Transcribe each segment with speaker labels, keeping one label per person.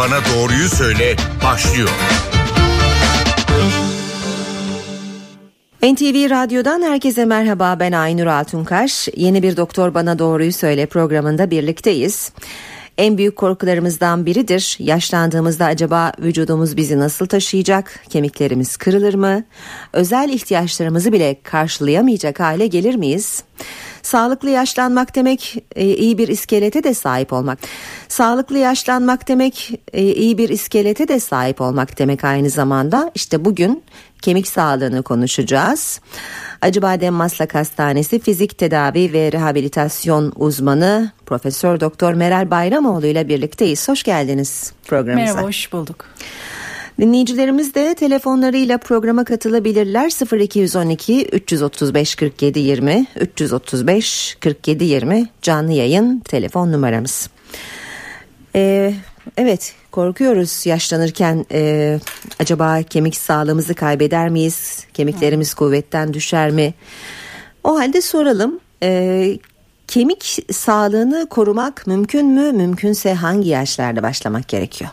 Speaker 1: Bana Doğruyu Söyle başlıyor.
Speaker 2: NTV Radyo'dan herkese merhaba ben Aynur Altunkaş. Yeni bir Doktor Bana Doğruyu Söyle programında birlikteyiz. En büyük korkularımızdan biridir. Yaşlandığımızda acaba vücudumuz bizi nasıl taşıyacak? Kemiklerimiz kırılır mı? Özel ihtiyaçlarımızı bile karşılayamayacak hale gelir miyiz? Sağlıklı yaşlanmak demek e, iyi bir iskelete de sahip olmak. Sağlıklı yaşlanmak demek e, iyi bir iskelete de sahip olmak demek aynı zamanda. İşte bugün kemik sağlığını konuşacağız. Acıbadem Maslak Hastanesi Fizik Tedavi ve Rehabilitasyon Uzmanı Profesör Doktor Meral Bayramoğlu ile birlikteyiz. Hoş geldiniz programımıza.
Speaker 3: Merhaba, hoş bulduk.
Speaker 2: Dinleyicilerimiz de telefonlarıyla programa katılabilirler 0212 335 47 20 335 47 20 canlı yayın telefon numaramız. Ee, evet korkuyoruz yaşlanırken e, acaba kemik sağlığımızı kaybeder miyiz? Kemiklerimiz kuvvetten düşer mi? O halde soralım. E, kemik sağlığını korumak mümkün mü? Mümkünse hangi yaşlarda başlamak gerekiyor?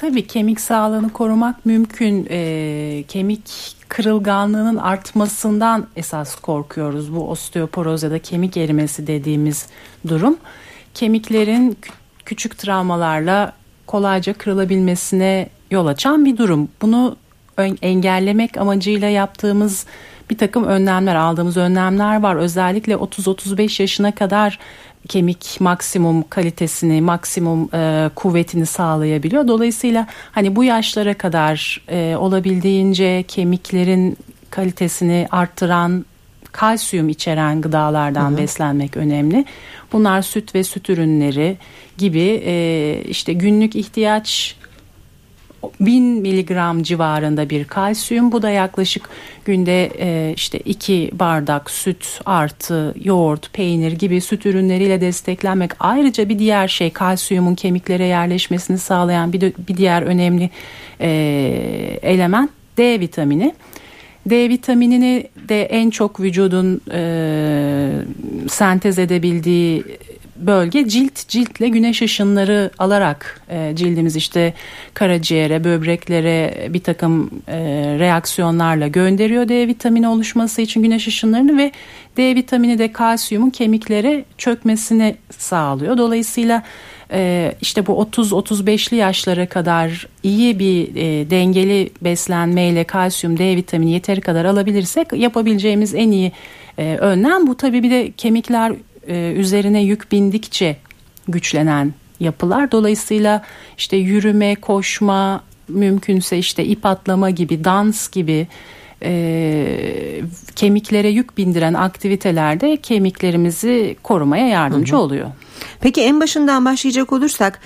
Speaker 3: Tabii kemik sağlığını korumak mümkün. E, kemik kırılganlığının artmasından esas korkuyoruz. Bu osteoporoz ya da kemik erimesi dediğimiz durum. Kemiklerin küçük travmalarla kolayca kırılabilmesine yol açan bir durum. Bunu engellemek amacıyla yaptığımız bir takım önlemler aldığımız önlemler var. Özellikle 30-35 yaşına kadar kemik maksimum kalitesini, maksimum e, kuvvetini sağlayabiliyor. Dolayısıyla hani bu yaşlara kadar e, olabildiğince kemiklerin kalitesini arttıran kalsiyum içeren gıdalardan hı hı. beslenmek önemli. Bunlar süt ve süt ürünleri gibi e, işte günlük ihtiyaç 1000 miligram civarında bir kalsiyum. Bu da yaklaşık günde e, işte 2 bardak süt artı yoğurt, peynir gibi süt ürünleriyle desteklenmek. Ayrıca bir diğer şey kalsiyumun kemiklere yerleşmesini sağlayan bir, bir diğer önemli e, element D vitamini. D vitaminini de en çok vücudun e, sentez edebildiği bölge cilt ciltle güneş ışınları alarak e, cildimiz işte karaciğere böbreklere bir takım e, reaksiyonlarla gönderiyor D vitamini oluşması için güneş ışınlarını ve D vitamini de kalsiyumun kemiklere çökmesini sağlıyor. Dolayısıyla e, işte bu 30-35'li yaşlara kadar iyi bir e, dengeli beslenmeyle kalsiyum D vitamini yeteri kadar alabilirsek yapabileceğimiz en iyi e, önlem bu tabii bir de kemikler e, üzerine yük bindikçe güçlenen yapılar. Dolayısıyla işte yürüme, koşma, mümkünse işte ip atlama gibi, dans gibi e, kemiklere yük bindiren aktivitelerde kemiklerimizi korumaya yardımcı hı hı. oluyor.
Speaker 2: Peki en başından başlayacak olursak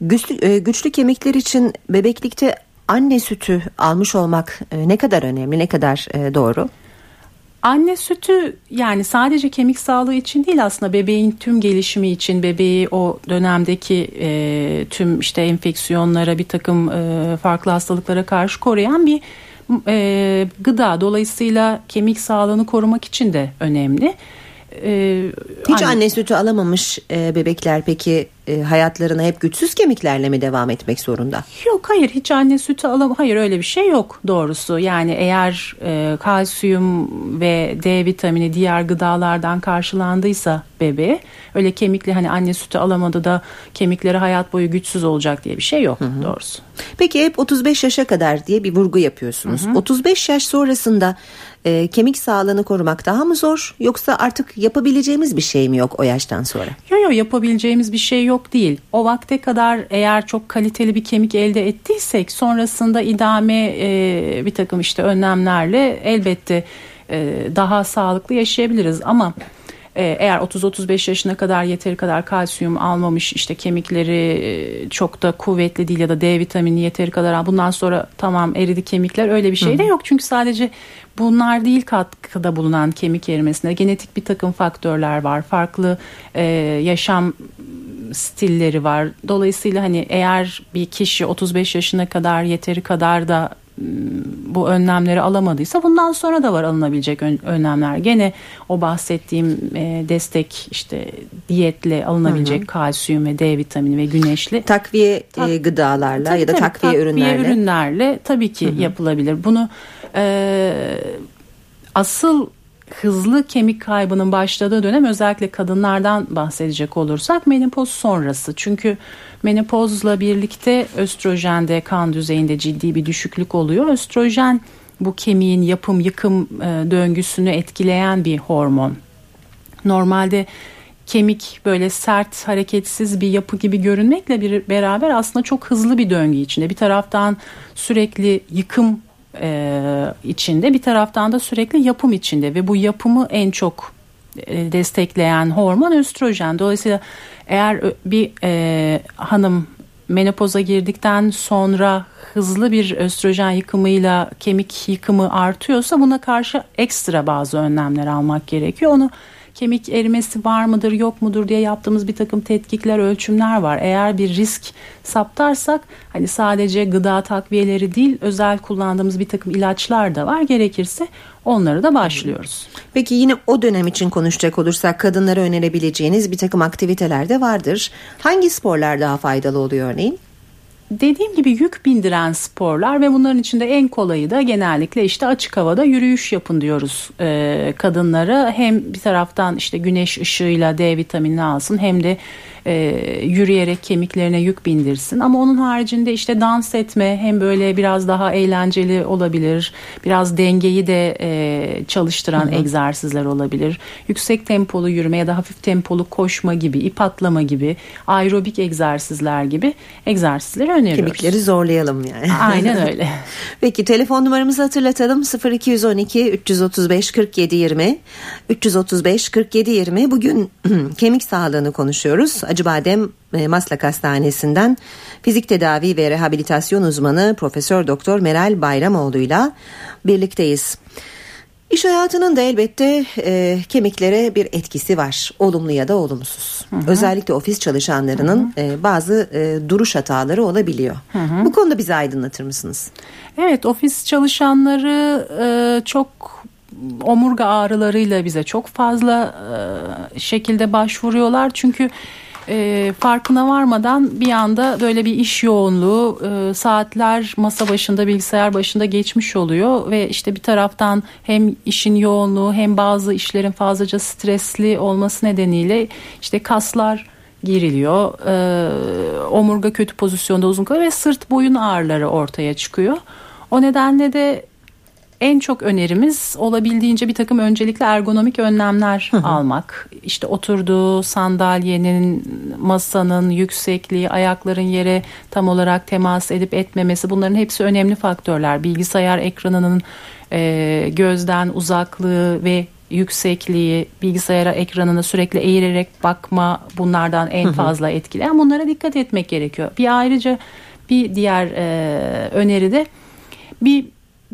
Speaker 2: güçlü, e, güçlü kemikler için bebeklikte anne sütü almış olmak e, ne kadar önemli, ne kadar doğru?
Speaker 3: Anne sütü yani sadece kemik sağlığı için değil aslında bebeğin tüm gelişimi için bebeği o dönemdeki e, tüm işte enfeksiyonlara bir takım e, farklı hastalıklara karşı koruyan bir e, gıda. Dolayısıyla kemik sağlığını korumak için de önemli.
Speaker 2: E, Hiç anne, anne sütü alamamış e, bebekler peki e, hayatlarına hep güçsüz kemiklerle mi devam etmek zorunda?
Speaker 3: Yok hayır hiç anne sütü alam hayır öyle bir şey yok doğrusu. Yani eğer e, kalsiyum ve D vitamini diğer gıdalardan karşılandıysa bebeğe öyle kemikli hani anne sütü alamadı da kemikleri hayat boyu güçsüz olacak diye bir şey yok hı hı. doğrusu.
Speaker 2: Peki hep 35 yaşa kadar diye bir vurgu yapıyorsunuz. Hı hı. 35 yaş sonrasında e, kemik sağlığını korumak daha mı zor yoksa artık yapabileceğimiz bir şey mi yok o yaştan sonra?
Speaker 3: Yok yok yapabileceğimiz bir şey yok değil. O vakte kadar eğer çok kaliteli bir kemik elde ettiysek sonrasında idame e, bir takım işte önlemlerle elbette e, daha sağlıklı yaşayabiliriz ama e, eğer 30-35 yaşına kadar yeteri kadar kalsiyum almamış işte kemikleri e, çok da kuvvetli değil ya da D vitamini yeteri kadar bundan sonra tamam eridi kemikler öyle bir şey de yok. Çünkü sadece bunlar değil katkıda bulunan kemik erimesine genetik bir takım faktörler var. Farklı e, yaşam stilleri var. Dolayısıyla hani eğer bir kişi 35 yaşına kadar yeteri kadar da bu önlemleri alamadıysa bundan sonra da var alınabilecek önlemler. Gene o bahsettiğim e, destek işte diyetle alınabilecek hı hı. kalsiyum ve D vitamini ve güneşli
Speaker 2: takviye e, tak, gıdalarla tabii, ya da tabii, takviye, takviye ürünlerle
Speaker 3: ürünlerle tabii ki hı hı. yapılabilir. Bunu e, asıl hızlı kemik kaybının başladığı dönem özellikle kadınlardan bahsedecek olursak menopoz sonrası. Çünkü menopozla birlikte östrojende kan düzeyinde ciddi bir düşüklük oluyor. Östrojen bu kemiğin yapım yıkım e, döngüsünü etkileyen bir hormon. Normalde kemik böyle sert hareketsiz bir yapı gibi görünmekle bir beraber aslında çok hızlı bir döngü içinde. Bir taraftan sürekli yıkım e, içinde bir taraftan da sürekli yapım içinde ve bu yapımı en çok e, destekleyen hormon östrojen. Dolayısıyla eğer bir e, hanım menopoza girdikten sonra hızlı bir östrojen yıkımıyla kemik yıkımı artıyorsa buna karşı ekstra bazı önlemler almak gerekiyor. Onu kemik erimesi var mıdır yok mudur diye yaptığımız bir takım tetkikler ölçümler var. Eğer bir risk saptarsak hani sadece gıda takviyeleri değil özel kullandığımız bir takım ilaçlar da var gerekirse onları da başlıyoruz.
Speaker 2: Peki yine o dönem için konuşacak olursak kadınlara önerebileceğiniz bir takım aktiviteler de vardır. Hangi sporlar daha faydalı oluyor örneğin?
Speaker 3: Dediğim gibi yük bindiren sporlar ve bunların içinde en kolayı da genellikle işte açık havada yürüyüş yapın diyoruz e, kadınlara. Hem bir taraftan işte güneş ışığıyla D vitaminini alsın hem de e, yürüyerek kemiklerine yük bindirsin. Ama onun haricinde işte dans etme hem böyle biraz daha eğlenceli olabilir. Biraz dengeyi de e, çalıştıran hı hı. egzersizler olabilir. Yüksek tempolu yürüme ya da hafif tempolu koşma gibi, ip atlama gibi, aerobik egzersizler gibi egzersizleri öneriyoruz.
Speaker 2: Kemikleri zorlayalım yani.
Speaker 3: Aynen öyle.
Speaker 2: Peki telefon numaramızı hatırlatalım 0212 335 47 20 335 47 20 bugün kemik sağlığını konuşuyoruz. Acıbadem e, Maslak Hastanesi'nden fizik tedavi ve rehabilitasyon uzmanı Profesör Doktor Meral Bayramoğlu'yla birlikteyiz. İş hayatının da elbette e, kemiklere bir etkisi var. Olumlu ya da olumsuz. Hı hı. Özellikle ofis çalışanlarının hı hı. E, bazı e, duruş hataları olabiliyor. Hı hı. Bu konuda bizi aydınlatır mısınız?
Speaker 3: Evet ofis çalışanları e, çok omurga ağrılarıyla bize çok fazla e, şekilde başvuruyorlar. Çünkü e, farkına varmadan bir anda böyle bir iş yoğunluğu e, saatler masa başında bilgisayar başında geçmiş oluyor ve işte bir taraftan hem işin yoğunluğu hem bazı işlerin fazlaca stresli olması nedeniyle işte kaslar giriliyor. E, omurga kötü pozisyonda uzun kalıyor ve sırt boyun ağrıları ortaya çıkıyor. O nedenle de en çok önerimiz olabildiğince bir takım öncelikli ergonomik önlemler hı hı. almak. İşte oturduğu sandalyenin, masanın yüksekliği, ayakların yere tam olarak temas edip etmemesi bunların hepsi önemli faktörler. Bilgisayar ekranının e, gözden uzaklığı ve yüksekliği, bilgisayara ekranına sürekli eğirerek bakma bunlardan en fazla etkileyen bunlara dikkat etmek gerekiyor. Bir ayrıca bir diğer e, öneri de bir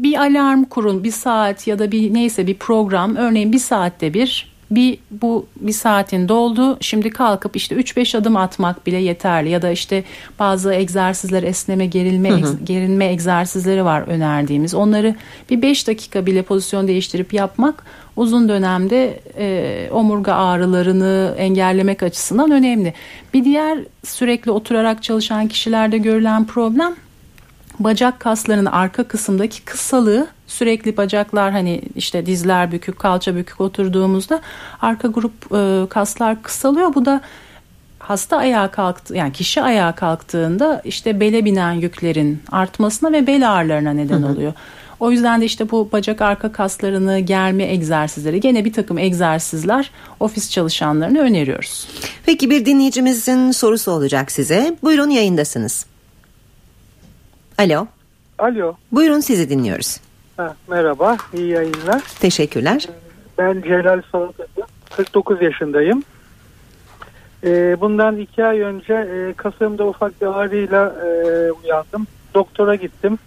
Speaker 3: bir alarm kurun bir saat ya da bir neyse bir program örneğin bir saatte bir bir bu bir saatin doldu şimdi kalkıp işte 3-5 adım atmak bile yeterli ya da işte bazı egzersizler esneme gerilme hı hı. gerilme egzersizleri var önerdiğimiz onları bir 5 dakika bile pozisyon değiştirip yapmak uzun dönemde e, omurga ağrılarını engellemek açısından önemli. Bir diğer sürekli oturarak çalışan kişilerde görülen problem bacak kaslarının arka kısımdaki kısalığı sürekli bacaklar hani işte dizler bükük kalça bükük oturduğumuzda arka grup e, kaslar kısalıyor bu da hasta ayağa kalktı yani kişi ayağa kalktığında işte bele binen yüklerin artmasına ve bel ağrılarına neden oluyor. O yüzden de işte bu bacak arka kaslarını germe egzersizleri gene bir takım egzersizler ofis çalışanlarına öneriyoruz.
Speaker 2: Peki bir dinleyicimizin sorusu olacak size. Buyurun yayındasınız. Alo.
Speaker 4: Alo.
Speaker 2: Buyurun sizi dinliyoruz.
Speaker 4: Ha, merhaba, iyi yayınlar.
Speaker 2: Teşekkürler.
Speaker 4: Ben Celal Salıklı, 49 yaşındayım. Ee, bundan iki ay önce e, Kasım'da ufak bir ağrıyla e, uyandım. Doktora gittim.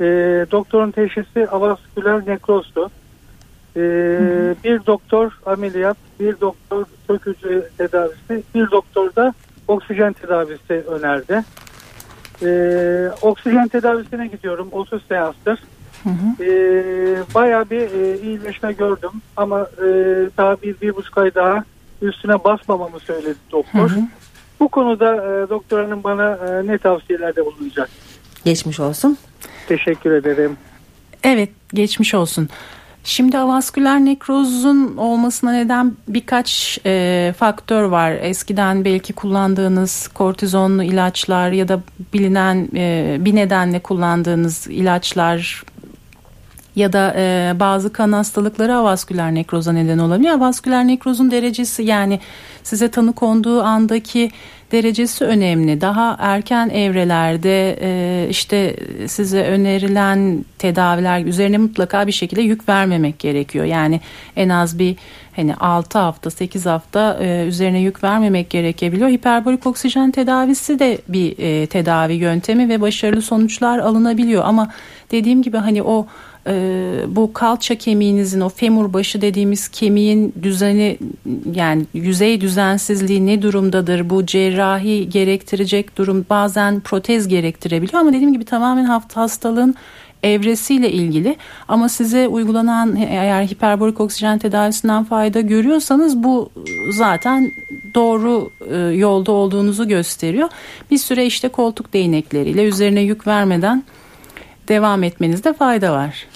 Speaker 4: E, doktorun teşhisi avasküler nekrozdu. E, bir doktor ameliyat, bir doktor sökücü tedavisi, bir doktor da oksijen tedavisi önerdi. E, oksijen tedavisine gidiyorum. 30 seanstır. Hı hı. E, bayağı bir e, iyileşme gördüm ama e, daha bir, bir buçuk ay daha üstüne basmamamı söyledi doktor. Hı hı. Bu konuda e, doktor bana e, ne tavsiyelerde bulunacak?
Speaker 2: Geçmiş olsun.
Speaker 4: Teşekkür ederim.
Speaker 3: Evet geçmiş olsun. Şimdi avasküler nekrozun olmasına neden birkaç e, faktör var. Eskiden belki kullandığınız kortizonlu ilaçlar ya da bilinen e, bir nedenle kullandığınız ilaçlar ya da e, bazı kan hastalıkları avasküler nekroza neden olabiliyor. Avasküler nekrozun derecesi yani size tanı konduğu andaki derecesi önemli. Daha erken evrelerde e, işte size önerilen tedaviler üzerine mutlaka bir şekilde yük vermemek gerekiyor. Yani en az bir hani 6 hafta 8 hafta e, üzerine yük vermemek gerekebiliyor. Hiperbolik oksijen tedavisi de bir e, tedavi yöntemi ve başarılı sonuçlar alınabiliyor. Ama dediğim gibi hani o e, bu kalça kemiğinizin o femur başı dediğimiz kemiğin düzeni yani yüzey düzensizliği ne durumdadır bu cerrahi gerektirecek durum bazen protez gerektirebiliyor ama dediğim gibi tamamen hastalığın evresiyle ilgili ama size uygulanan eğer hiperborik oksijen tedavisinden fayda görüyorsanız bu zaten doğru e, yolda olduğunuzu gösteriyor. Bir süre işte koltuk değnekleriyle üzerine yük vermeden devam etmenizde fayda var.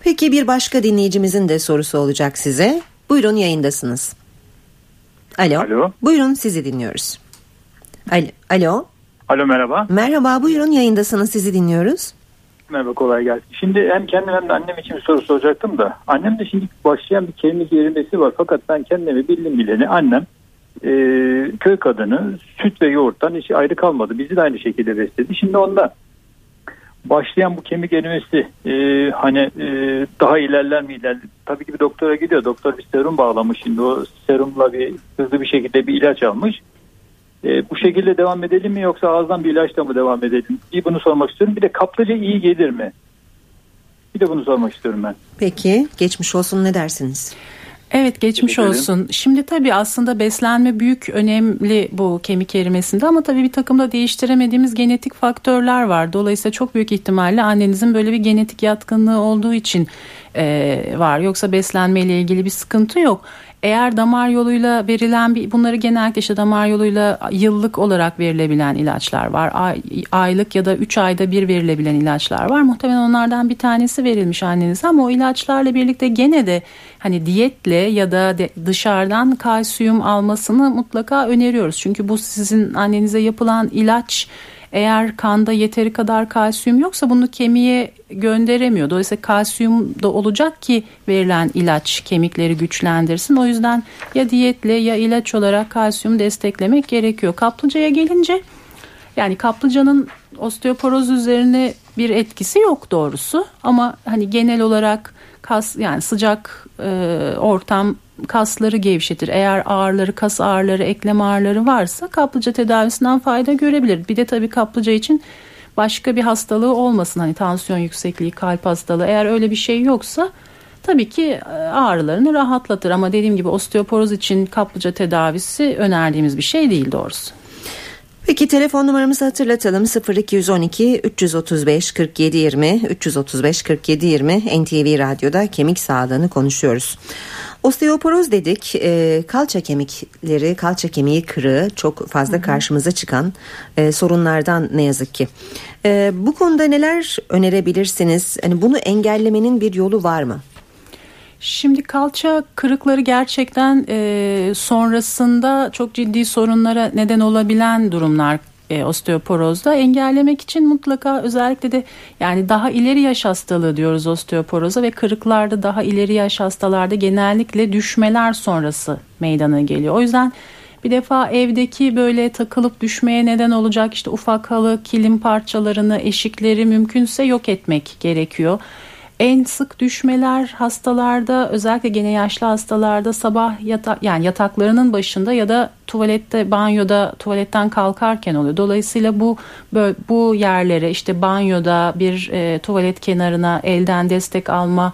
Speaker 2: Peki bir başka dinleyicimizin de sorusu olacak size. Buyurun yayındasınız. Alo.
Speaker 5: Alo.
Speaker 2: Buyurun sizi dinliyoruz. Alo. Alo.
Speaker 5: Alo merhaba.
Speaker 2: Merhaba buyurun yayındasınız sizi dinliyoruz.
Speaker 5: Merhaba kolay gelsin. Şimdi hem kendim hem de annem için bir soru soracaktım da. Annem de şimdi başlayan bir kemik erimesi var. Fakat ben kendimi bildim bileni annem e, köy kadını süt ve yoğurttan hiç ayrı kalmadı. Bizi de aynı şekilde besledi. Şimdi onda başlayan bu kemik erimesi e, hani e, daha ilerler mi ilerler? Tabii ki bir doktora gidiyor. Doktor bir serum bağlamış şimdi o serumla bir hızlı bir şekilde bir ilaç almış. E, bu şekilde devam edelim mi yoksa ağızdan bir ilaçla mı devam edelim? Bir bunu sormak istiyorum. Bir de kaplıca iyi gelir mi? Bir de bunu sormak istiyorum ben.
Speaker 2: Peki geçmiş olsun ne dersiniz?
Speaker 3: Evet geçmiş olsun. Şimdi tabii aslında beslenme büyük önemli bu kemik erimesinde ama tabii bir takımda değiştiremediğimiz genetik faktörler var. Dolayısıyla çok büyük ihtimalle annenizin böyle bir genetik yatkınlığı olduğu için e, var. Yoksa beslenme ile ilgili bir sıkıntı yok. Eğer damar yoluyla verilen bir bunları genellikle işte damar yoluyla yıllık olarak verilebilen ilaçlar var. Ay, aylık ya da 3 ayda bir verilebilen ilaçlar var. Muhtemelen onlardan bir tanesi verilmiş annenize ama o ilaçlarla birlikte gene de hani diyetle ya da de dışarıdan kalsiyum almasını mutlaka öneriyoruz. Çünkü bu sizin annenize yapılan ilaç eğer kanda yeteri kadar kalsiyum yoksa bunu kemiğe gönderemiyor. Dolayısıyla kalsiyum da olacak ki verilen ilaç kemikleri güçlendirsin. O yüzden ya diyetle ya ilaç olarak kalsiyum desteklemek gerekiyor. Kaplıcaya gelince yani kaplıcanın osteoporoz üzerine bir etkisi yok doğrusu ama hani genel olarak kas yani sıcak e, ortam kasları gevşetir. Eğer ağrıları, kas ağrıları, eklem ağrıları varsa kaplıca tedavisinden fayda görebilir. Bir de tabii kaplıca için başka bir hastalığı olmasın. Hani tansiyon yüksekliği, kalp hastalığı eğer öyle bir şey yoksa tabii ki e, ağrılarını rahatlatır. Ama dediğim gibi osteoporoz için kaplıca tedavisi önerdiğimiz bir şey değil doğrusu.
Speaker 2: Peki telefon numaramızı hatırlatalım 0212 335 47 20 335 47 20 NTV Radyo'da kemik sağlığını konuşuyoruz. Osteoporoz dedik e, kalça kemikleri kalça kemiği kırığı çok fazla Hı-hı. karşımıza çıkan e, sorunlardan ne yazık ki. E, bu konuda neler önerebilirsiniz? Hani bunu engellemenin bir yolu var mı?
Speaker 3: Şimdi kalça kırıkları gerçekten e, sonrasında çok ciddi sorunlara neden olabilen durumlar e, osteoporozda engellemek için mutlaka özellikle de yani daha ileri yaş hastalığı diyoruz osteoporoza ve kırıklarda daha ileri yaş hastalarda genellikle düşmeler sonrası meydana geliyor. O yüzden bir defa evdeki böyle takılıp düşmeye neden olacak işte ufak halı, kilim parçalarını, eşikleri mümkünse yok etmek gerekiyor. En sık düşmeler hastalarda özellikle gene yaşlı hastalarda sabah yata yani yataklarının başında ya da tuvalette banyoda tuvaletten kalkarken oluyor. Dolayısıyla bu bu yerlere işte banyoda bir e, tuvalet kenarına elden destek alma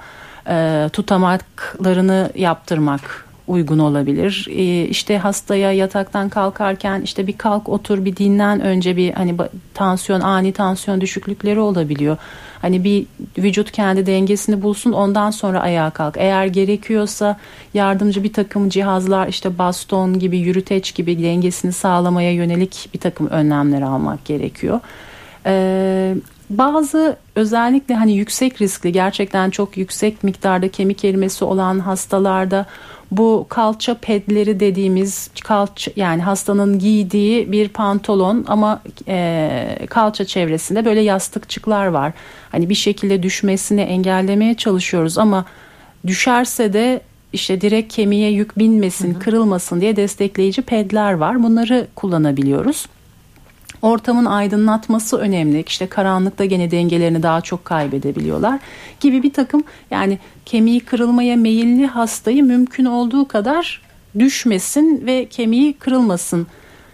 Speaker 3: e, tutamaklarını yaptırmak uygun olabilir. Ee, işte hastaya yataktan kalkarken işte bir kalk otur bir dinlen önce bir hani tansiyon ani tansiyon düşüklükleri olabiliyor. Hani bir vücut kendi dengesini bulsun ondan sonra ayağa kalk. Eğer gerekiyorsa yardımcı bir takım cihazlar işte baston gibi yürüteç gibi dengesini sağlamaya yönelik bir takım önlemler almak gerekiyor. Ee, bazı özellikle hani yüksek riskli gerçekten çok yüksek miktarda kemik erimesi olan hastalarda bu kalça pedleri dediğimiz kalça yani hastanın giydiği bir pantolon ama e, kalça çevresinde böyle yastıkçıklar var. Hani bir şekilde düşmesini engellemeye çalışıyoruz ama düşerse de işte direkt kemiğe yük binmesin, hı hı. kırılmasın diye destekleyici pedler var. Bunları kullanabiliyoruz. Ortamın aydınlatması önemli. İşte karanlıkta gene dengelerini daha çok kaybedebiliyorlar gibi bir takım yani kemiği kırılmaya meyilli hastayı mümkün olduğu kadar düşmesin ve kemiği kırılmasın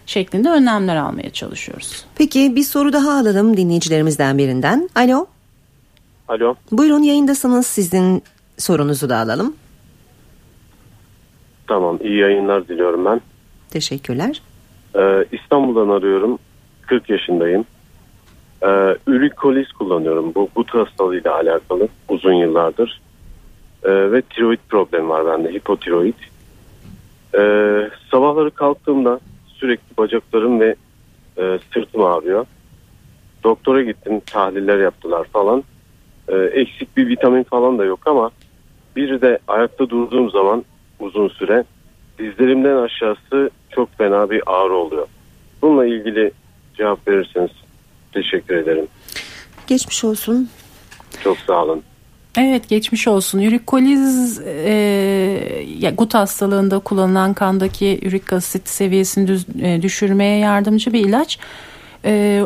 Speaker 3: şeklinde önlemler almaya çalışıyoruz.
Speaker 2: Peki bir soru daha alalım dinleyicilerimizden birinden. Alo.
Speaker 6: Alo.
Speaker 2: Buyurun yayındasınız sizin sorunuzu da alalım.
Speaker 6: Tamam iyi yayınlar diliyorum ben.
Speaker 2: Teşekkürler.
Speaker 6: Ee, İstanbul'dan arıyorum. 40 yaşındayım. Ee, ürikolis kullanıyorum. Bu gut hastalığıyla alakalı uzun yıllardır. Ee, ve tiroid problemi var bende. Hipotiroid. Ee, sabahları kalktığımda sürekli bacaklarım ve e, sırtım ağrıyor. Doktora gittim. Tahliller yaptılar falan. Ee, eksik bir vitamin falan da yok ama bir de ayakta durduğum zaman uzun süre dizlerimden aşağısı çok fena bir ağrı oluyor. Bununla ilgili cevap verirseniz teşekkür ederim.
Speaker 2: Geçmiş olsun.
Speaker 6: Çok sağ olun.
Speaker 3: Evet geçmiş olsun. Ürik koliz e, ya, gut hastalığında kullanılan kandaki ürik asit seviyesini düz, e, düşürmeye yardımcı bir ilaç. E,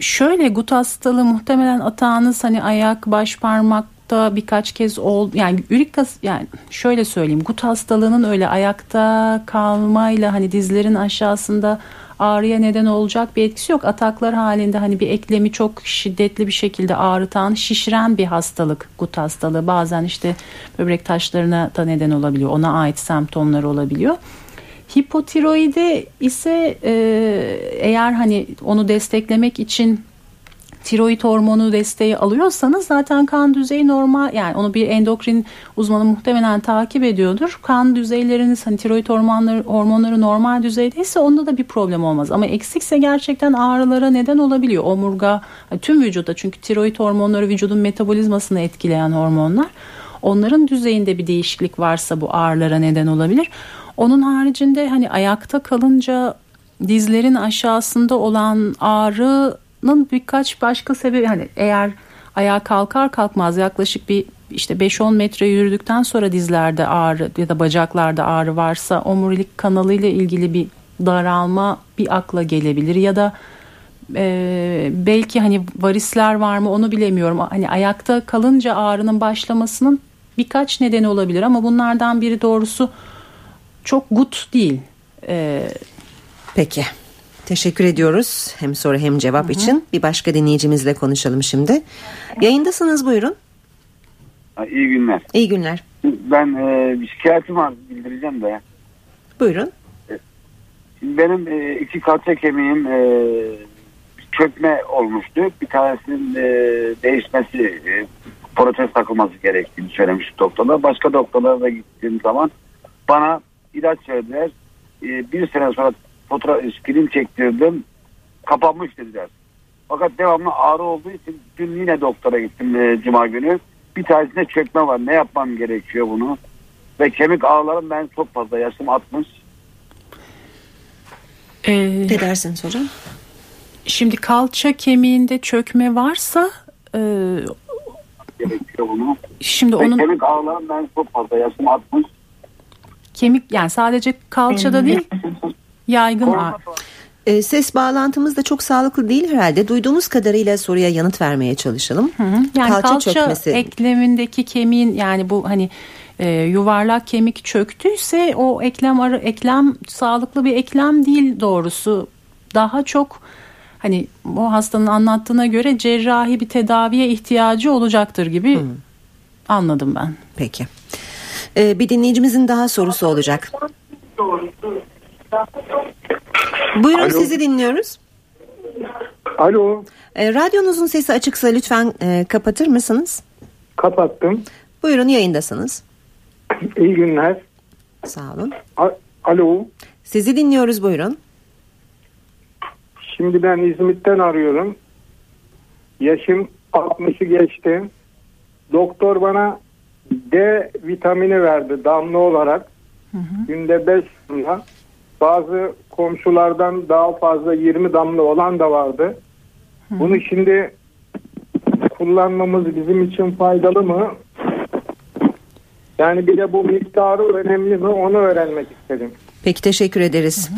Speaker 3: şöyle gut hastalığı muhtemelen atağınız hani ayak, baş parmakta birkaç kez oldu. Yani ürik as yani şöyle söyleyeyim. Gut hastalığının öyle ayakta kalmayla hani dizlerin aşağısında ağrıya neden olacak bir etkisi yok. Ataklar halinde hani bir eklemi çok şiddetli bir şekilde ağrıtan, şişiren bir hastalık gut hastalığı. Bazen işte böbrek taşlarına da neden olabiliyor. Ona ait semptomlar olabiliyor. Hipotiroidi ise e, eğer hani onu desteklemek için tiroid hormonu desteği alıyorsanız zaten kan düzeyi normal yani onu bir endokrin uzmanı muhtemelen takip ediyordur. Kan düzeyleriniz hani tiroid hormonları, hormonları normal düzeydeyse onda da bir problem olmaz. Ama eksikse gerçekten ağrılara neden olabiliyor. Omurga tüm vücutta çünkü tiroid hormonları vücudun metabolizmasını etkileyen hormonlar. Onların düzeyinde bir değişiklik varsa bu ağrılara neden olabilir. Onun haricinde hani ayakta kalınca dizlerin aşağısında olan ağrı bunun birkaç başka sebebi hani eğer ayağa kalkar kalkmaz yaklaşık bir işte 5-10 metre yürüdükten sonra dizlerde ağrı ya da bacaklarda ağrı varsa omurilik kanalı ile ilgili bir daralma bir akla gelebilir ya da e, belki hani varisler var mı onu bilemiyorum. Hani ayakta kalınca ağrının başlamasının birkaç nedeni olabilir ama bunlardan biri doğrusu çok gut değil. E,
Speaker 2: Peki. Teşekkür ediyoruz hem soru hem cevap hı hı. için. Bir başka dinleyicimizle konuşalım şimdi. Yayındasınız buyurun.
Speaker 7: İyi günler.
Speaker 2: İyi günler.
Speaker 7: Ben e, bir şikayetim var bildireceğim de.
Speaker 2: Buyurun.
Speaker 7: Şimdi benim e, iki kalça kemiğim e, çökme olmuştu. Bir tanesinin e, değişmesi, e, protez takılması gerektiğini söylemiş doktorlar. Başka doktorlara da gittiğim zaman bana ilaç verdiler. E, bir sene sonra fotoğraf film çektirdim. Kapanmış dediler. Fakat devamlı ağrı olduğu için dün yine doktora gittim e, cuma günü. Bir tanesinde çökme var. Ne yapmam gerekiyor bunu? Ve kemik ağlarım ben çok fazla. Yaşım 60.
Speaker 2: Ee, ne dersiniz hocam?
Speaker 3: Şimdi kalça kemiğinde çökme varsa e,
Speaker 7: gerekiyor bunu.
Speaker 3: Şimdi
Speaker 7: Ve
Speaker 3: onun
Speaker 7: kemik ağlarım ben çok fazla. Yaşım 60.
Speaker 3: Kemik yani sadece kalçada değil yaygın ağrı.
Speaker 2: E, ses bağlantımız da çok sağlıklı değil herhalde. Duyduğumuz kadarıyla soruya yanıt vermeye çalışalım.
Speaker 3: Hı hı. Yani kalça, kalça çökmesi. eklemindeki kemiğin yani bu hani e, yuvarlak kemik çöktüyse o eklem arı eklem sağlıklı bir eklem değil doğrusu. Daha çok hani o hastanın anlattığına göre cerrahi bir tedaviye ihtiyacı olacaktır gibi hı. anladım ben.
Speaker 2: Peki. Ee, bir dinleyicimizin daha sorusu olacak. Buyurun
Speaker 8: Alo.
Speaker 2: sizi dinliyoruz.
Speaker 8: Alo,
Speaker 2: Ee, radyonuzun sesi açıksa lütfen e, kapatır mısınız?
Speaker 8: kapattım.
Speaker 2: Buyurun yayındasınız.
Speaker 8: İyi günler.
Speaker 2: Sağ olun.
Speaker 8: A- Alo,
Speaker 2: Sizi dinliyoruz buyurun.
Speaker 8: şimdi ben İzmit'ten arıyorum. Yaşım 60'ı geçti. Doktor bana D vitamini verdi damla olarak. Günde 5 damla. Bazı komşulardan daha fazla 20 damla olan da vardı. Bunu şimdi kullanmamız bizim için faydalı mı? Yani bir de bu miktarı önemli mi onu öğrenmek istedim.
Speaker 2: Peki teşekkür ederiz.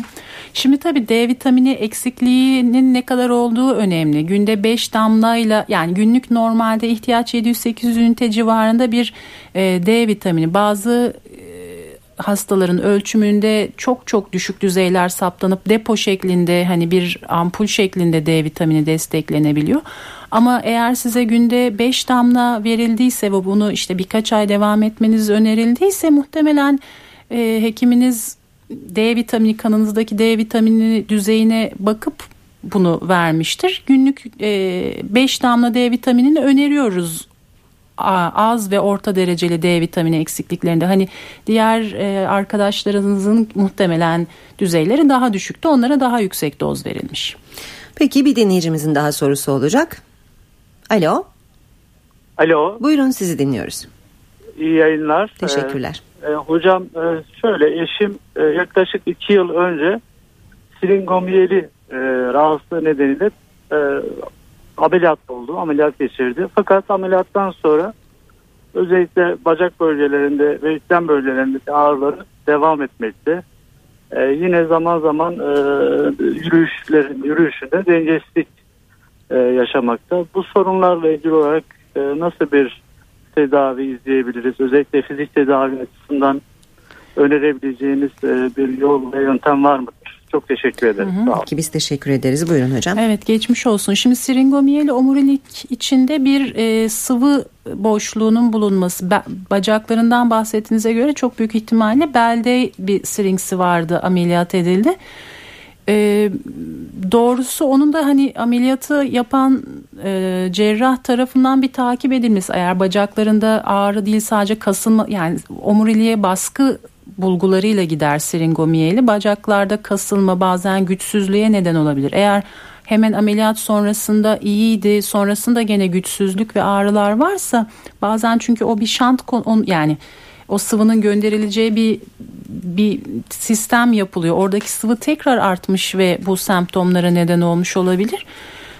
Speaker 3: Şimdi tabii D vitamini eksikliğinin ne kadar olduğu önemli. Günde 5 damlayla yani günlük normalde ihtiyaç 700-800 ünite civarında bir e, D vitamini. Bazı e, hastaların ölçümünde çok çok düşük düzeyler saptanıp depo şeklinde hani bir ampul şeklinde D vitamini desteklenebiliyor. Ama eğer size günde 5 damla verildiyse ve bunu işte birkaç ay devam etmeniz önerildiyse muhtemelen e, hekiminiz D vitamini kanınızdaki D vitamini düzeyine bakıp bunu vermiştir. Günlük 5 damla D vitaminini öneriyoruz az ve orta dereceli D vitamini eksikliklerinde. Hani diğer e, arkadaşlarınızın muhtemelen düzeyleri daha düşüktü. Onlara daha yüksek doz verilmiş.
Speaker 2: Peki bir dinleyicimizin daha sorusu olacak. Alo.
Speaker 9: Alo,
Speaker 2: Buyurun sizi dinliyoruz.
Speaker 9: iyi yayınlar.
Speaker 2: Teşekkürler.
Speaker 9: Ee, e, hocam e, şöyle eşim e, yaklaşık iki yıl önce silingomiyeli e, rahatsızlığı nedeniyle e, ameliyat oldu, ameliyat geçirdi. Fakat ameliyattan sonra özellikle bacak bölgelerinde ve yüklem bölgelerindeki ağrıları devam etmekte. E, yine zaman zaman e, yürüyüşlerin yürüyüşünde dengesizlik e, yaşamakta. Bu sorunlarla ilgili olarak e, nasıl bir tedavi izleyebiliriz? Özellikle fizik tedavi açısından önerebileceğiniz e, bir yol ve yöntem var mıdır? Çok teşekkür ederim. Sağ olun.
Speaker 2: Peki biz teşekkür ederiz. Buyurun hocam.
Speaker 3: Evet geçmiş olsun. Şimdi siringomiyeli omurilik içinde bir e, sıvı boşluğunun bulunması Ba- bacaklarından bahsettiğinize göre çok büyük ihtimalle belde bir siringsi vardı ameliyat edildi. E, doğrusu onun da hani ameliyatı yapan e, cerrah tarafından bir takip edilmesi eğer bacaklarında ağrı değil sadece kasılma yani omuriliğe baskı bulgularıyla gider siringomiyeli bacaklarda kasılma bazen güçsüzlüğe neden olabilir. Eğer hemen ameliyat sonrasında iyiydi sonrasında gene güçsüzlük ve ağrılar varsa bazen çünkü o bir şant on- yani o sıvının gönderileceği bir bir sistem yapılıyor. Oradaki sıvı tekrar artmış ve bu semptomlara neden olmuş olabilir.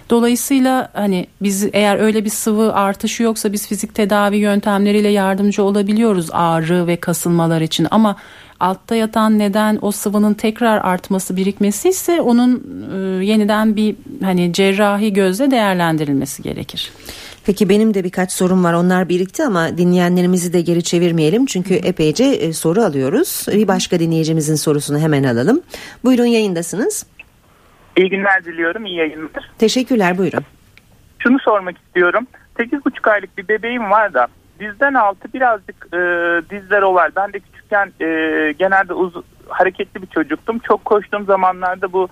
Speaker 3: Dolayısıyla hani biz eğer öyle bir sıvı artışı yoksa biz fizik tedavi yöntemleriyle yardımcı olabiliyoruz ağrı ve kasılmalar için ama altta yatan neden o sıvının tekrar artması birikmesi ise onun e, yeniden bir hani cerrahi gözle değerlendirilmesi gerekir.
Speaker 2: Peki benim de birkaç sorum var. Onlar birikti ama dinleyenlerimizi de geri çevirmeyelim. Çünkü epeyce e, soru alıyoruz. Bir başka dinleyicimizin sorusunu hemen alalım. Buyurun yayındasınız.
Speaker 10: İyi günler diliyorum, iyi yayınlar.
Speaker 2: Teşekkürler buyurun.
Speaker 10: Şunu sormak istiyorum. 8,5 aylık bir bebeğim var da dizden altı birazcık e, dizler oval. Ben de küçükken e, genelde uz- hareketli bir çocuktum. Çok koştuğum zamanlarda bu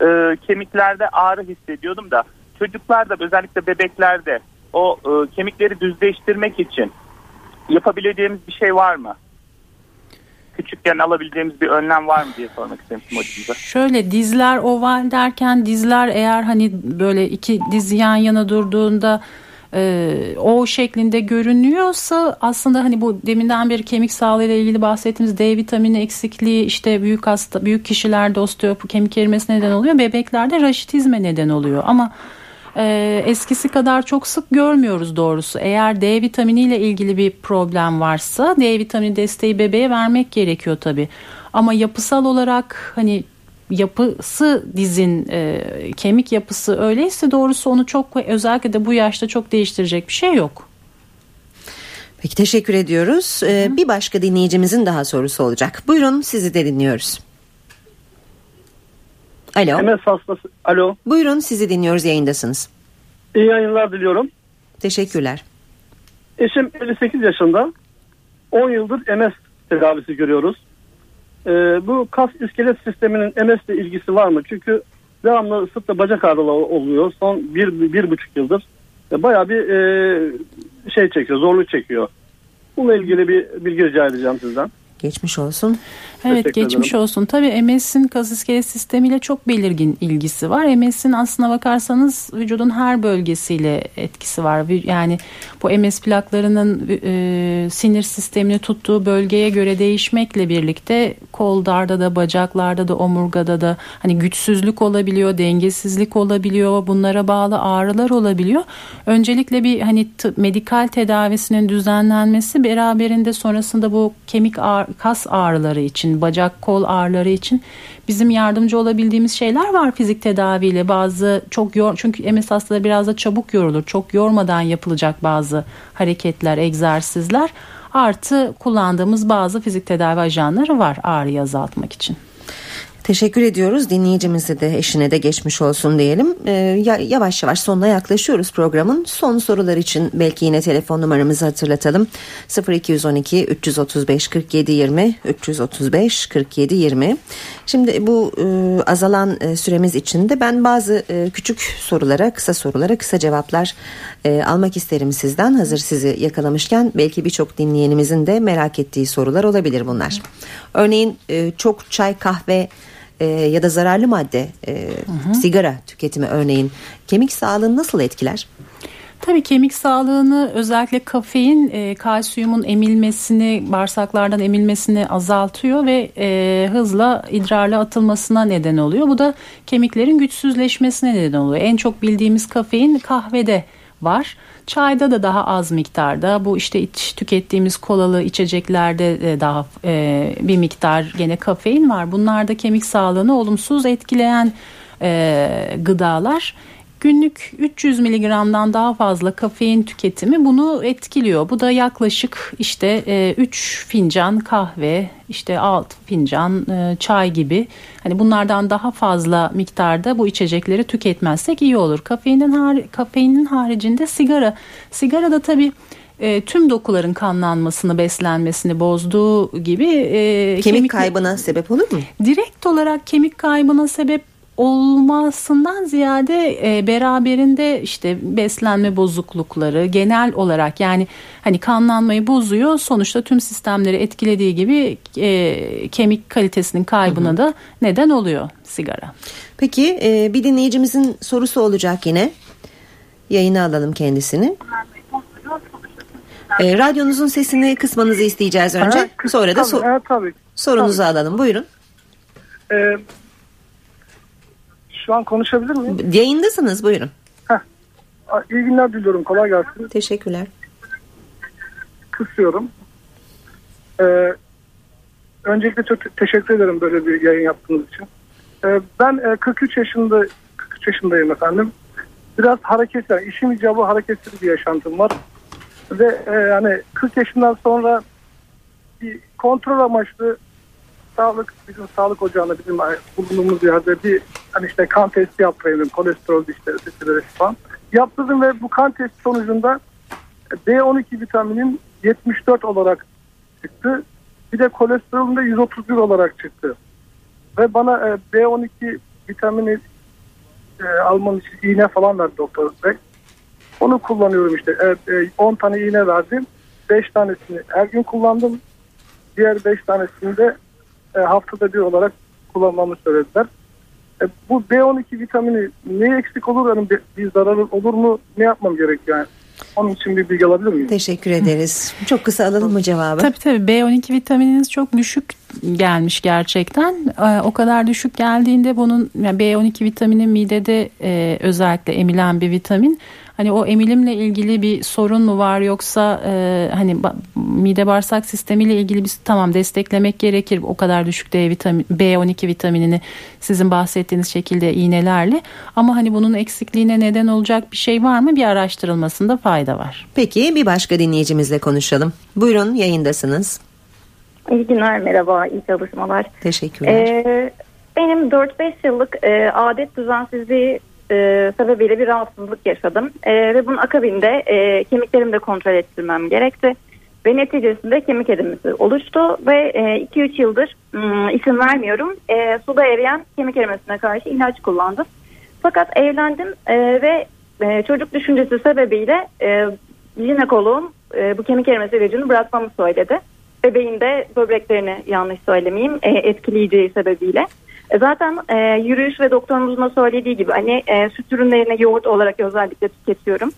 Speaker 10: e, kemiklerde ağrı hissediyordum da çocuklarda özellikle bebeklerde o e, kemikleri düzleştirmek için yapabileceğimiz bir şey var mı? Küçükken alabileceğimiz bir önlem var mı diye sormak istemiştim hocamıza.
Speaker 3: Şöyle dizler oval derken dizler eğer hani böyle iki diz yan yana durduğunda e, o şeklinde görünüyorsa aslında hani bu deminden beri kemik sağlığıyla ilgili bahsettiğimiz D vitamini eksikliği işte büyük hasta büyük kişilerde osteopu kemik erimesi neden oluyor. Bebeklerde raşitizme neden oluyor ama e, eskisi kadar çok sık görmüyoruz doğrusu. Eğer D vitaminiyle ilgili bir problem varsa D vitamini desteği bebeğe vermek gerekiyor tabii. Ama yapısal olarak hani yapısı dizin e, kemik yapısı öyleyse doğrusu onu çok özellikle de bu yaşta çok değiştirecek bir şey yok.
Speaker 2: Peki teşekkür ediyoruz. Ee, bir başka dinleyicimizin daha sorusu olacak. Buyurun sizi de dinliyoruz. Alo.
Speaker 11: MS hastası. Alo.
Speaker 2: Buyurun sizi dinliyoruz yayındasınız.
Speaker 11: İyi yayınlar diliyorum.
Speaker 2: Teşekkürler.
Speaker 11: Eşim 58 yaşında. 10 yıldır MS tedavisi görüyoruz. Ee, bu kas iskelet sisteminin MS ile ilgisi var mı? Çünkü devamlı sırtta bacak ağrıları oluyor. Son bir, bir buçuk yıldır. Bayağı bir e, şey çekiyor, zorluk çekiyor. Bununla ilgili bir bilgi rica edeceğim sizden.
Speaker 2: Geçmiş olsun.
Speaker 3: Evet
Speaker 11: Teşekkür
Speaker 3: geçmiş
Speaker 11: ederim.
Speaker 3: olsun. Tabii MS'in kas iskelet sistemiyle çok belirgin ilgisi var. MS'in aslına bakarsanız vücudun her bölgesiyle etkisi var. Yani bu MS plaklarının e, sinir sistemini tuttuğu bölgeye göre değişmekle birlikte kollarda da bacaklarda da omurgada da hani güçsüzlük olabiliyor, dengesizlik olabiliyor, bunlara bağlı ağrılar olabiliyor. Öncelikle bir hani medikal tedavisinin düzenlenmesi beraberinde sonrasında bu kemik ağ- kas ağrıları için, bacak kol ağrıları için bizim yardımcı olabildiğimiz şeyler var fizik tedaviyle. Bazı çok yor çünkü MS hastaları biraz da çabuk yorulur. Çok yormadan yapılacak bazı hareketler, egzersizler. Artı kullandığımız bazı fizik tedavi ajanları var ağrıyı azaltmak için.
Speaker 2: Teşekkür ediyoruz. Dinleyicimize de eşine de geçmiş olsun diyelim. Ee, ya- yavaş yavaş sonuna yaklaşıyoruz programın. Son sorular için belki yine telefon numaramızı hatırlatalım. 0212 335 47 20 335 47 20. Şimdi bu e, azalan e, süremiz içinde ben bazı e, küçük sorulara, kısa sorulara kısa cevaplar e, almak isterim sizden. Hazır sizi yakalamışken belki birçok dinleyenimizin de merak ettiği sorular olabilir bunlar. Örneğin e, çok çay, kahve e, ya da zararlı madde, e, sigara tüketimi örneğin kemik sağlığını nasıl etkiler?
Speaker 3: Tabii kemik sağlığını özellikle kafein e, kalsiyumun emilmesini bağırsaklardan emilmesini azaltıyor ve e, hızla idrarla atılmasına neden oluyor. Bu da kemiklerin güçsüzleşmesine neden oluyor. En çok bildiğimiz kafein kahvede var. Çayda da daha az miktarda bu işte iç, tükettiğimiz kolalı içeceklerde de daha e, bir miktar gene kafein var. Bunlar da kemik sağlığını olumsuz etkileyen e, gıdalar. Günlük 300 miligramdan daha fazla kafein tüketimi bunu etkiliyor. Bu da yaklaşık işte 3 fincan kahve, işte 6 fincan e, çay gibi. Hani bunlardan daha fazla miktarda bu içecekleri tüketmezsek iyi olur. Kafeinin har- kafeinin haricinde sigara. Sigara da tabii e, tüm dokuların kanlanmasını, beslenmesini bozduğu gibi e,
Speaker 2: Kemik kaybına sebep olur mu?
Speaker 3: direkt olarak kemik kaybına sebep olmasından ziyade e, beraberinde işte beslenme bozuklukları genel olarak yani hani kanlanmayı bozuyor sonuçta tüm sistemleri etkilediği gibi e, kemik kalitesinin kaybına da neden oluyor sigara.
Speaker 2: Peki e, bir dinleyicimizin sorusu olacak yine. Yayına alalım kendisini. E, radyonuzun sesini kısmanızı isteyeceğiz önce. Sonra da so-
Speaker 8: evet, tabii.
Speaker 2: sorunuzu alalım. Buyurun.
Speaker 8: Ee, şu an konuşabilir miyim?
Speaker 2: Yayındasınız. Buyurun.
Speaker 8: Aa, İyi günler diliyorum. Kolay gelsin.
Speaker 2: Teşekkürler.
Speaker 8: Kısıyorum. Ee, öncelikle çok te- teşekkür ederim böyle bir yayın yaptığınız için. Ee, ben e, 43 yaşında 43 yaşındayım efendim. Biraz hareketli, yani işim icabı hareketli bir yaşantım var. Ve e, yani 40 yaşından sonra bir kontrol amaçlı sağlık bizim sağlık ocağında bizim bulunduğumuz yerde bir hani işte kan testi yaptırayım kolesterol işte ötekileri falan. Yaptırdım ve bu kan testi sonucunda B12 vitaminin 74 olarak çıktı. Bir de kolesterolün de 131 olarak çıktı. Ve bana e, B12 vitamini e, almam için iğne falan verdi doktor bey. Onu kullanıyorum işte. E, e, 10 tane iğne verdim. 5 tanesini her gün kullandım. Diğer 5 tanesini de e, haftada bir olarak kullanmamı söylediler. E, bu B12 vitamini ne eksik olur? Yani bir, bir zararı olur mu? Ne yapmam gerek yani? Onun için bir bilgi alabilir miyim?
Speaker 2: Teşekkür ederiz. Çok kısa alalım mı cevabı?
Speaker 3: Tabii tabii B12 vitamininiz çok düşük gelmiş gerçekten. Ee, o kadar düşük geldiğinde bunun yani B12 vitamini midede e, özellikle emilen bir vitamin. Hani o emilimle ilgili bir sorun mu var yoksa e, hani mide bağırsak sistemiyle ilgili bir tamam desteklemek gerekir. O kadar düşük D vitamin B12 vitaminini sizin bahsettiğiniz şekilde iğnelerle ama hani bunun eksikliğine neden olacak bir şey var mı bir araştırılmasında fayda var.
Speaker 2: Peki bir başka dinleyicimizle konuşalım. Buyurun yayındasınız.
Speaker 12: İyi günler, merhaba, iyi çalışmalar.
Speaker 2: Teşekkürler.
Speaker 12: Ee, benim 4-5 yıllık e, adet düzensizliği e, sebebiyle bir rahatsızlık yaşadım. E, ve bunun akabinde e, kemiklerimi de kontrol ettirmem gerekti. Ve neticesinde kemik erimesi oluştu ve 2-3 yıldır ım, isim vermiyorum e, suda eriyen kemik erimesine karşı ilaç kullandım. Fakat evlendim e, ve e, çocuk düşüncesi sebebiyle e, jinekoloğum e, bu kemik erimesi ilacını bırakmamı söyledi. Bebeğin de böbreklerini yanlış söylemeyeyim e, etkileyeceği sebebiyle. E, zaten e, yürüyüş ve doktorumuzun da söylediği gibi hani e, süt ürünlerini yoğurt olarak özellikle tüketiyorum.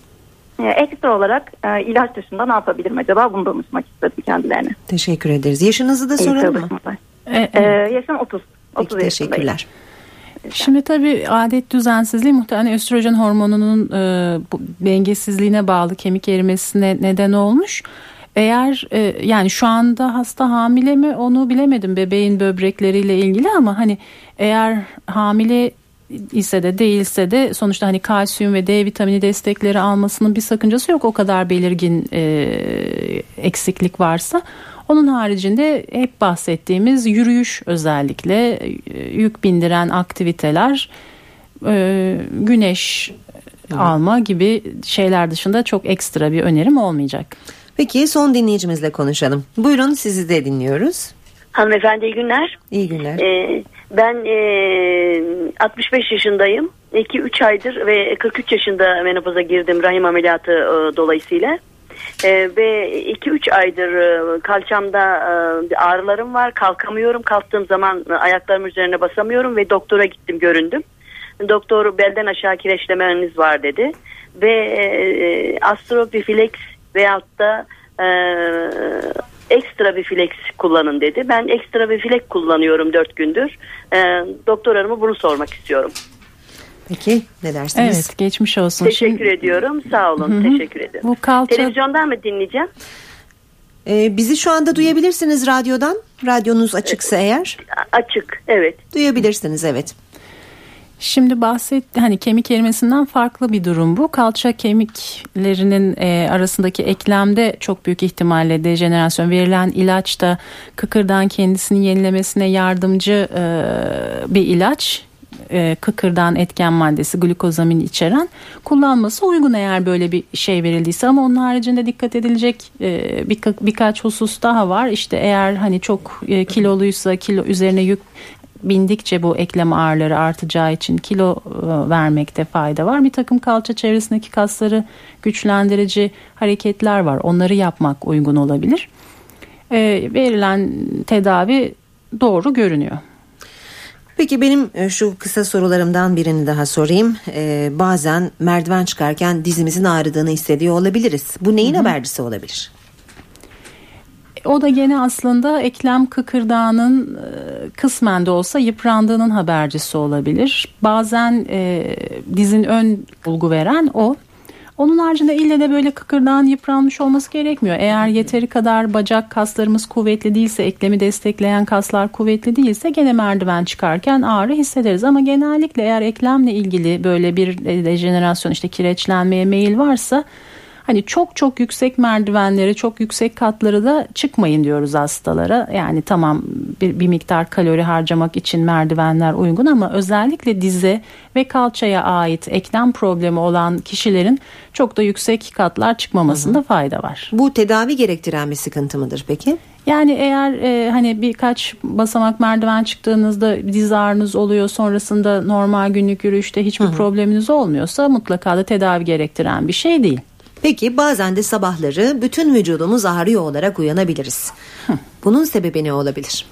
Speaker 12: E, ekstra olarak e, ilaç dışında ne yapabilirim acaba bunu danışmak istedim kendilerine.
Speaker 2: Teşekkür ederiz. Yaşınızı da soralım mı?
Speaker 3: E,
Speaker 12: E, yaşım 30. 30
Speaker 2: Peki, teşekkürler.
Speaker 3: Şimdi tabii adet düzensizliği muhtemelen östrojen hormonunun e, bu dengesizliğine bağlı kemik erimesine neden olmuş. Eğer e, yani şu anda hasta hamile mi onu bilemedim bebeğin böbrekleriyle ilgili ama hani eğer hamile ise de değilse de sonuçta hani kalsiyum ve D vitamini destekleri almasının bir sakıncası yok o kadar belirgin e, eksiklik varsa. Onun haricinde hep bahsettiğimiz yürüyüş özellikle e, yük bindiren aktiviteler, e, güneş alma gibi şeyler dışında çok ekstra bir önerim olmayacak.
Speaker 2: Peki son dinleyicimizle konuşalım. Buyurun sizi de dinliyoruz.
Speaker 13: Hanımefendi iyi günler.
Speaker 2: İyi günler.
Speaker 13: Ee, ben e, 65 yaşındayım. 2-3 aydır ve 43 yaşında menopoza girdim rahim ameliyatı e, dolayısıyla. E, ve 2-3 aydır e, kalçamda e, ağrılarım var. Kalkamıyorum. Kalktığım zaman e, ayaklarım üzerine basamıyorum ve doktora gittim göründüm. Doktor belden aşağı kireçlemeniz var dedi. Ve e, astrobiflex veyahut da e, ekstra bir flex kullanın dedi. Ben ekstra bir flex kullanıyorum dört gündür. E, doktor hanıma bunu sormak istiyorum.
Speaker 2: Peki ne dersiniz?
Speaker 3: Evet geçmiş olsun.
Speaker 13: Teşekkür
Speaker 3: Şimdi,
Speaker 13: ediyorum. Sağ olun.
Speaker 3: Hı hı.
Speaker 13: Teşekkür ederim.
Speaker 3: Bu kalça
Speaker 13: Televizyondan mı dinleyeceğim?
Speaker 2: Ee, bizi şu anda duyabilirsiniz radyodan. Radyonuz açıksa eğer.
Speaker 13: A- Açık. Evet.
Speaker 2: Duyabilirsiniz evet.
Speaker 3: Şimdi bahset hani kemik erimesinden farklı bir durum bu. Kalça kemiklerinin e, arasındaki eklemde çok büyük ihtimalle dejenerasyon verilen ilaç da kıkırdan kendisini yenilemesine yardımcı e, bir ilaç. E, kıkırdan etken maddesi glukozamin içeren kullanması uygun eğer böyle bir şey verildiyse ama onun haricinde dikkat edilecek e, bir, birkaç husus daha var. İşte eğer hani çok e, kiloluysa kilo üzerine yük bindikçe bu eklem ağrıları artacağı için kilo e, vermekte fayda var. Bir takım kalça çevresindeki kasları güçlendirici hareketler var. Onları yapmak uygun olabilir. E, verilen tedavi doğru görünüyor.
Speaker 2: Peki benim e, şu kısa sorularımdan birini daha sorayım. Ee, bazen merdiven çıkarken dizimizin ağrıdığını hissediyor olabiliriz. Bu neyin habercisi olabilir?
Speaker 3: O da gene aslında eklem kıkırdağının e, kısmen de olsa yıprandığının habercisi olabilir. Bazen e, dizin ön bulgu veren o. Onun haricinde ille de böyle kıkırdağın yıpranmış olması gerekmiyor. Eğer yeteri kadar bacak kaslarımız kuvvetli değilse, eklemi destekleyen kaslar kuvvetli değilse gene merdiven çıkarken ağrı hissederiz. Ama genellikle eğer eklemle ilgili böyle bir dejenerasyon işte kireçlenmeye meyil varsa Hani çok çok yüksek merdivenleri, çok yüksek katları da çıkmayın diyoruz hastalara. Yani tamam bir, bir miktar kalori harcamak için merdivenler uygun ama özellikle dize ve kalçaya ait eklem problemi olan kişilerin çok da yüksek katlar çıkmamasında fayda var.
Speaker 2: Bu tedavi gerektiren bir sıkıntı mıdır peki?
Speaker 3: Yani eğer e, hani birkaç basamak merdiven çıktığınızda diz ağrınız oluyor sonrasında normal günlük yürüyüşte hiçbir probleminiz olmuyorsa mutlaka da tedavi gerektiren bir şey değil.
Speaker 2: Peki bazen de sabahları bütün vücudumuz ağrıyor olarak uyanabiliriz. Bunun sebebi ne olabilir?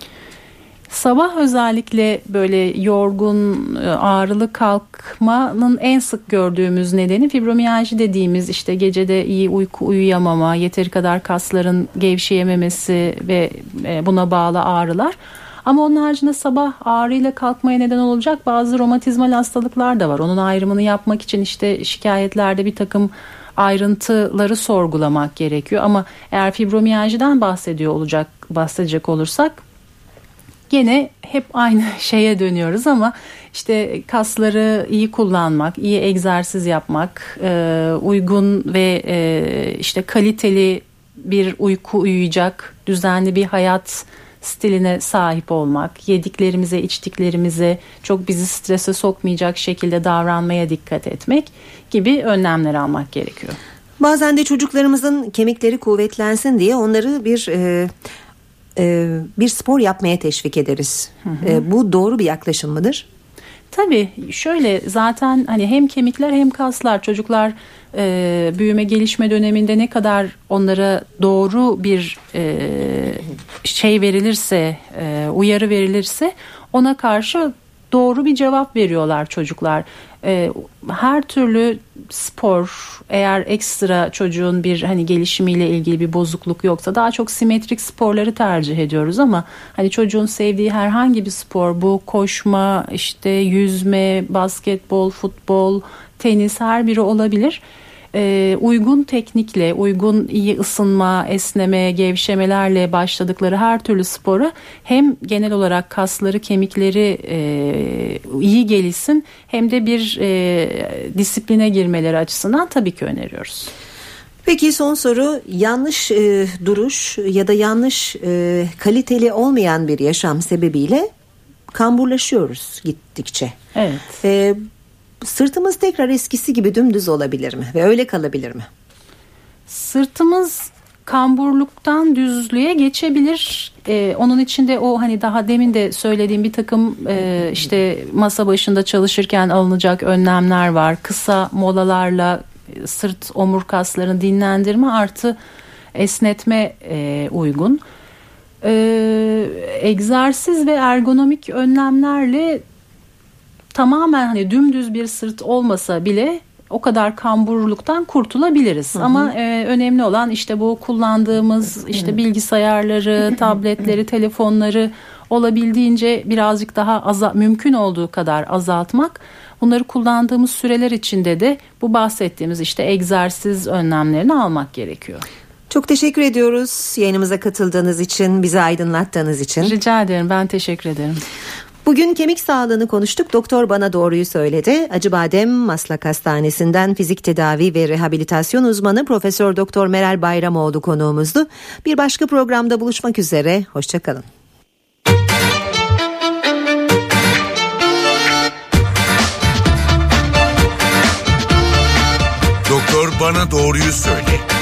Speaker 3: Sabah özellikle böyle yorgun, e, ağrılı kalkmanın en sık gördüğümüz nedeni fibromiyalji dediğimiz işte gecede iyi uyku uyuyamama, yeteri kadar kasların gevşeyememesi ve e, buna bağlı ağrılar. Ama onun haricinde sabah ağrıyla kalkmaya neden olacak bazı romatizmal hastalıklar da var. Onun ayrımını yapmak için işte şikayetlerde bir takım ayrıntıları sorgulamak gerekiyor. Ama eğer fibromiyajiden bahsediyor olacak bahsedecek olursak gene hep aynı şeye dönüyoruz ama işte kasları iyi kullanmak, iyi egzersiz yapmak, e, uygun ve e, işte kaliteli bir uyku uyuyacak, düzenli bir hayat stiline sahip olmak, yediklerimize, içtiklerimize çok bizi strese sokmayacak şekilde davranmaya dikkat etmek gibi önlemler almak gerekiyor.
Speaker 2: Bazen de çocuklarımızın kemikleri kuvvetlensin diye onları bir e, e, bir spor yapmaya teşvik ederiz. Hı hı. E, bu doğru bir yaklaşım mıdır?
Speaker 3: Tabii şöyle zaten hani hem kemikler hem kaslar çocuklar e, büyüme gelişme döneminde ne kadar onlara doğru bir e, şey verilirse e, uyarı verilirse ona karşı doğru bir cevap veriyorlar çocuklar. E, her türlü spor eğer ekstra çocuğun bir hani gelişimiyle ilgili bir bozukluk yoksa daha çok simetrik sporları tercih ediyoruz ama hani çocuğun sevdiği herhangi bir spor bu koşma işte yüzme basketbol futbol tenis her biri olabilir e, uygun teknikle, uygun iyi ısınma, esneme, gevşemelerle başladıkları her türlü sporu hem genel olarak kasları, kemikleri e, iyi gelişsin hem de bir e, disipline girmeleri açısından tabii ki öneriyoruz.
Speaker 2: Peki son soru yanlış e, duruş ya da yanlış e, kaliteli olmayan bir yaşam sebebiyle kamburlaşıyoruz gittikçe.
Speaker 3: Evet.
Speaker 2: E, sırtımız tekrar eskisi gibi dümdüz olabilir mi ve öyle kalabilir mi?
Speaker 3: Sırtımız kamburluktan düzlüğe geçebilir. Ee, onun içinde o hani daha demin de söylediğim bir takım e, işte masa başında çalışırken alınacak önlemler var. Kısa molalarla sırt omurkaslarını dinlendirme artı esnetme e, uygun. Ee, egzersiz ve ergonomik önlemlerle tamamen hani dümdüz bir sırt olmasa bile o kadar kamburluktan kurtulabiliriz. Hı hı. Ama e, önemli olan işte bu kullandığımız işte bilgisayarları, tabletleri, telefonları olabildiğince birazcık daha aza, mümkün olduğu kadar azaltmak. Bunları kullandığımız süreler içinde de bu bahsettiğimiz işte egzersiz önlemlerini almak gerekiyor.
Speaker 2: Çok teşekkür ediyoruz yayınımıza katıldığınız için, bizi aydınlattığınız için.
Speaker 3: Rica ederim, ben teşekkür ederim.
Speaker 2: Bugün kemik sağlığını konuştuk. Doktor bana doğruyu söyledi. Acıbadem Maslak Hastanesi'nden fizik tedavi ve rehabilitasyon uzmanı Profesör Doktor Meral Bayramoğlu konuğumuzdu. Bir başka programda buluşmak üzere. Hoşçakalın.
Speaker 1: Doktor bana doğruyu söyle.